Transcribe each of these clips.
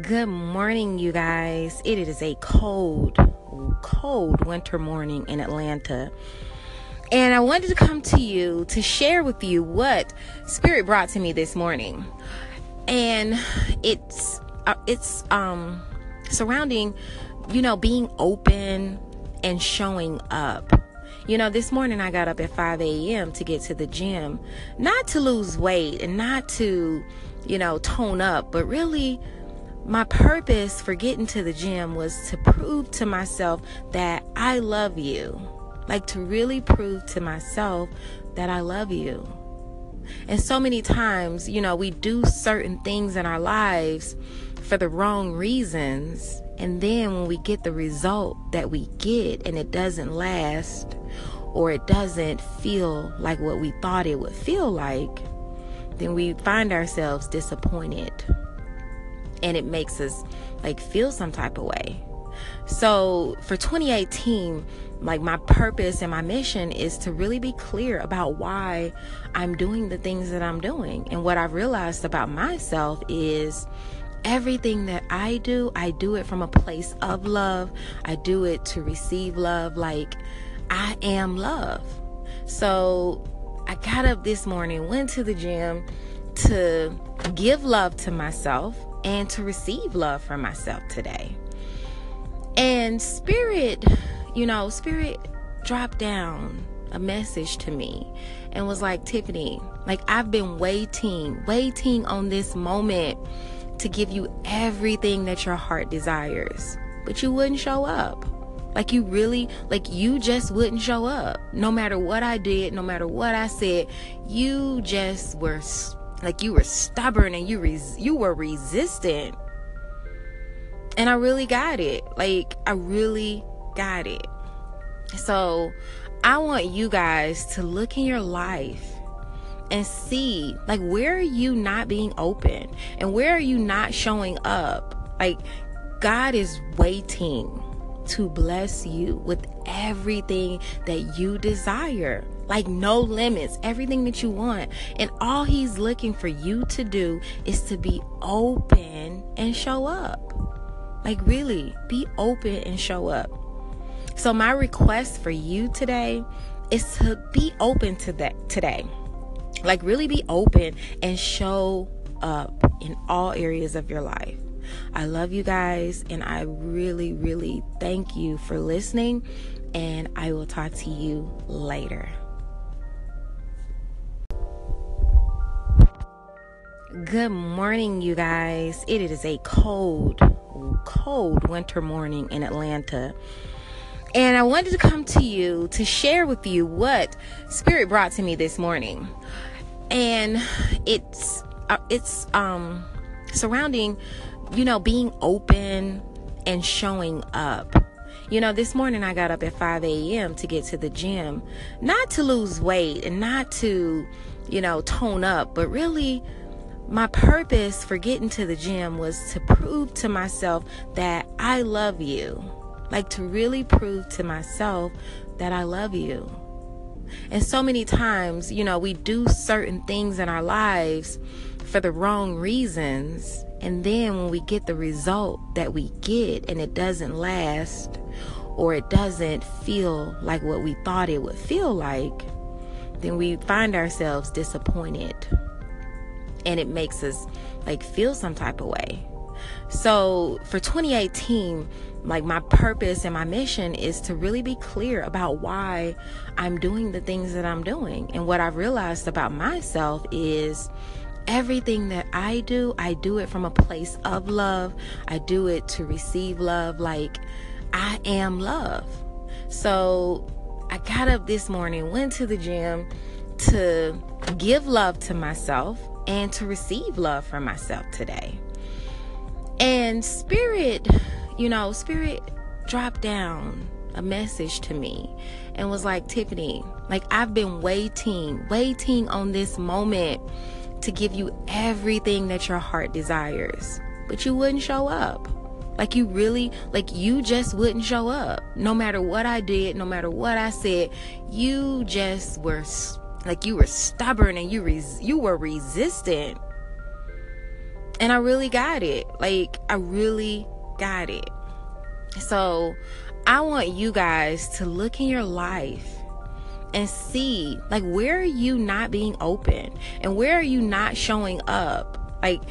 Good morning, you guys. It is a cold, cold winter morning in Atlanta. And I wanted to come to you to share with you what Spirit brought to me this morning. And it's uh, it's um surrounding you know being open and showing up. You know, this morning I got up at 5 a.m. to get to the gym, not to lose weight and not to, you know, tone up, but really my purpose for getting to the gym was to prove to myself that I love you. Like to really prove to myself that I love you. And so many times, you know, we do certain things in our lives for the wrong reasons. And then when we get the result that we get and it doesn't last or it doesn't feel like what we thought it would feel like, then we find ourselves disappointed and it makes us like feel some type of way. So for 2018, like my purpose and my mission is to really be clear about why I'm doing the things that I'm doing. And what I've realized about myself is everything that I do, I do it from a place of love. I do it to receive love. Like I am love. So I got up this morning, went to the gym to give love to myself and to receive love from myself today. And Spirit, you know, Spirit dropped down a message to me and was like, Tiffany, like I've been waiting, waiting on this moment to give you everything that your heart desires, but you wouldn't show up. Like you really, like you just wouldn't show up. No matter what I did, no matter what I said, you just were like you were stubborn and you res- you were resistant. And I really got it. Like I really got it. So, I want you guys to look in your life and see like where are you not being open and where are you not showing up? Like God is waiting to bless you with everything that you desire like no limits, everything that you want. And all he's looking for you to do is to be open and show up. Like, really, be open and show up. So, my request for you today is to be open to that today. Like, really be open and show up in all areas of your life. I love you guys, and I really, really thank you for listening. And I will talk to you later. Good morning, you guys. It is a cold, cold winter morning in Atlanta. And I wanted to come to you to share with you what Spirit brought to me this morning. And it's uh, it's um surrounding you know being open and showing up. You know, this morning I got up at 5 a.m. to get to the gym, not to lose weight and not to, you know, tone up, but really my purpose for getting to the gym was to prove to myself that I love you. Like to really prove to myself that I love you. And so many times, you know, we do certain things in our lives for the wrong reasons. And then when we get the result that we get and it doesn't last or it doesn't feel like what we thought it would feel like, then we find ourselves disappointed and it makes us like feel some type of way. So for 2018, like my purpose and my mission is to really be clear about why I'm doing the things that I'm doing. And what I've realized about myself is everything that I do, I do it from a place of love. I do it to receive love. Like I am love. So I got up this morning, went to the gym to give love to myself and to receive love from myself today. And Spirit, you know, Spirit dropped down a message to me and was like, Tiffany, like I've been waiting, waiting on this moment to give you everything that your heart desires, but you wouldn't show up. Like you really, like you just wouldn't show up. No matter what I did, no matter what I said, you just were like you were stubborn and you res- you were resistant And I really got it. Like, I really got it. So, I want you guys to look in your life and see like where are you not being open? And where are you not showing up? Like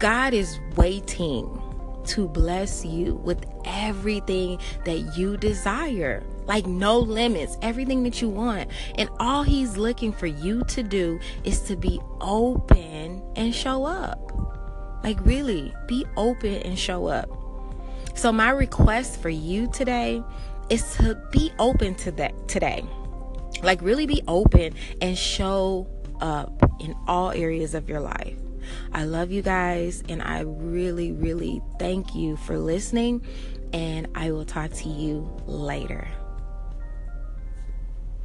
god is waiting to bless you with everything that you desire. Like no limits everything that you want. And all he's looking for you to do is to be open and show up. Like really be open and show up. So my request for you today is to be open to that today like, really be open and show up in all areas of your life. I love you guys, and I really, really thank you for listening. And I will talk to you later.